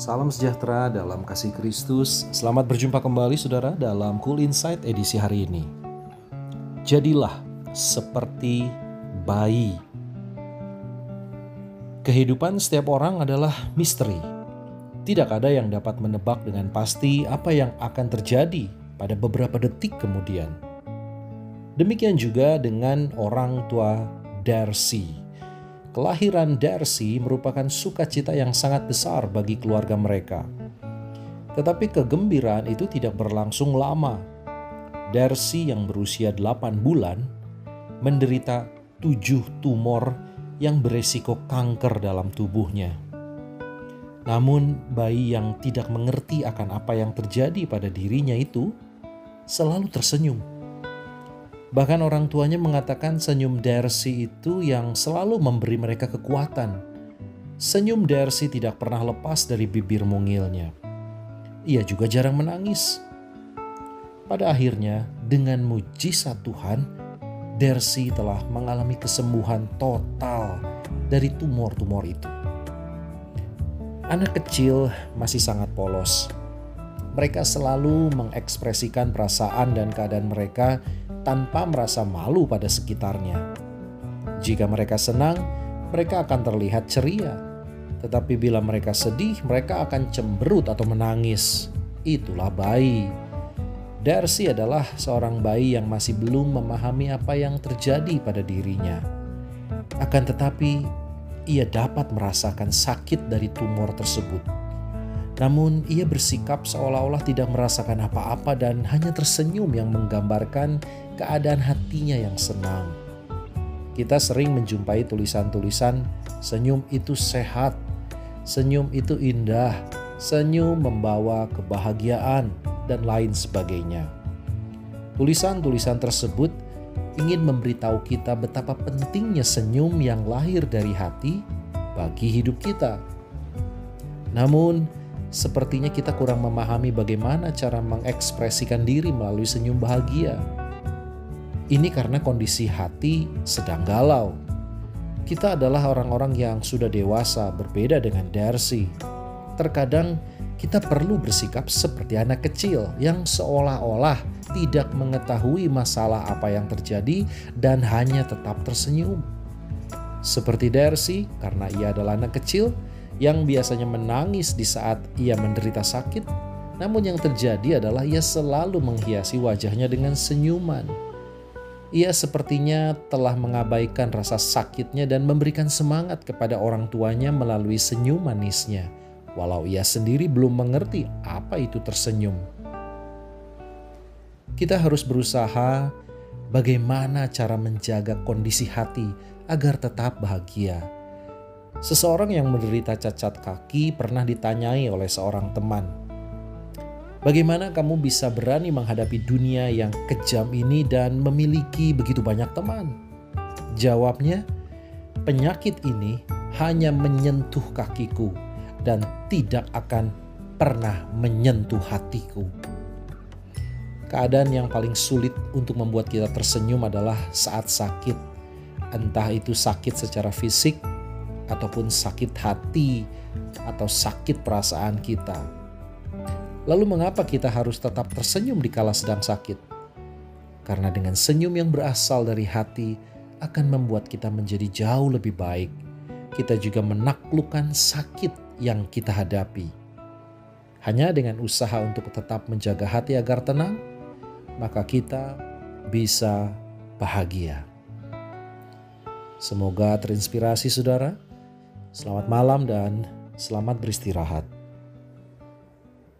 Salam sejahtera dalam kasih Kristus. Selamat berjumpa kembali saudara dalam Cool Insight edisi hari ini. Jadilah seperti bayi. Kehidupan setiap orang adalah misteri. Tidak ada yang dapat menebak dengan pasti apa yang akan terjadi pada beberapa detik kemudian. Demikian juga dengan orang tua Darcy Kelahiran Darcy merupakan sukacita yang sangat besar bagi keluarga mereka. Tetapi kegembiraan itu tidak berlangsung lama. Darcy yang berusia 8 bulan menderita tujuh tumor yang beresiko kanker dalam tubuhnya. Namun bayi yang tidak mengerti akan apa yang terjadi pada dirinya itu selalu tersenyum Bahkan orang tuanya mengatakan senyum Darcy itu yang selalu memberi mereka kekuatan. Senyum Darcy tidak pernah lepas dari bibir mungilnya. Ia juga jarang menangis. Pada akhirnya, dengan mujizat Tuhan, Darcy telah mengalami kesembuhan total dari tumor-tumor itu. Anak kecil masih sangat polos. Mereka selalu mengekspresikan perasaan dan keadaan mereka tanpa merasa malu pada sekitarnya. Jika mereka senang, mereka akan terlihat ceria, tetapi bila mereka sedih, mereka akan cemberut atau menangis. Itulah bayi. Darcy adalah seorang bayi yang masih belum memahami apa yang terjadi pada dirinya. Akan tetapi, ia dapat merasakan sakit dari tumor tersebut. Namun, ia bersikap seolah-olah tidak merasakan apa-apa dan hanya tersenyum yang menggambarkan keadaan hatinya yang senang. Kita sering menjumpai tulisan-tulisan senyum itu sehat, senyum itu indah, senyum membawa kebahagiaan, dan lain sebagainya. Tulisan-tulisan tersebut ingin memberitahu kita betapa pentingnya senyum yang lahir dari hati bagi hidup kita. Namun, sepertinya kita kurang memahami bagaimana cara mengekspresikan diri melalui senyum bahagia. Ini karena kondisi hati sedang galau. Kita adalah orang-orang yang sudah dewasa, berbeda dengan Darcy. Terkadang kita perlu bersikap seperti anak kecil yang seolah-olah tidak mengetahui masalah apa yang terjadi dan hanya tetap tersenyum. Seperti Darcy, karena ia adalah anak kecil yang biasanya menangis di saat ia menderita sakit, namun yang terjadi adalah ia selalu menghiasi wajahnya dengan senyuman ia sepertinya telah mengabaikan rasa sakitnya dan memberikan semangat kepada orang tuanya melalui senyum manisnya, walau ia sendiri belum mengerti apa itu tersenyum. Kita harus berusaha bagaimana cara menjaga kondisi hati agar tetap bahagia. Seseorang yang menderita cacat kaki pernah ditanyai oleh seorang teman, Bagaimana kamu bisa berani menghadapi dunia yang kejam ini dan memiliki begitu banyak teman? Jawabnya, penyakit ini hanya menyentuh kakiku dan tidak akan pernah menyentuh hatiku. Keadaan yang paling sulit untuk membuat kita tersenyum adalah saat sakit, entah itu sakit secara fisik ataupun sakit hati atau sakit perasaan kita Lalu mengapa kita harus tetap tersenyum di kala sedang sakit? Karena dengan senyum yang berasal dari hati akan membuat kita menjadi jauh lebih baik. Kita juga menaklukkan sakit yang kita hadapi. Hanya dengan usaha untuk tetap menjaga hati agar tenang, maka kita bisa bahagia. Semoga terinspirasi saudara. Selamat malam dan selamat beristirahat.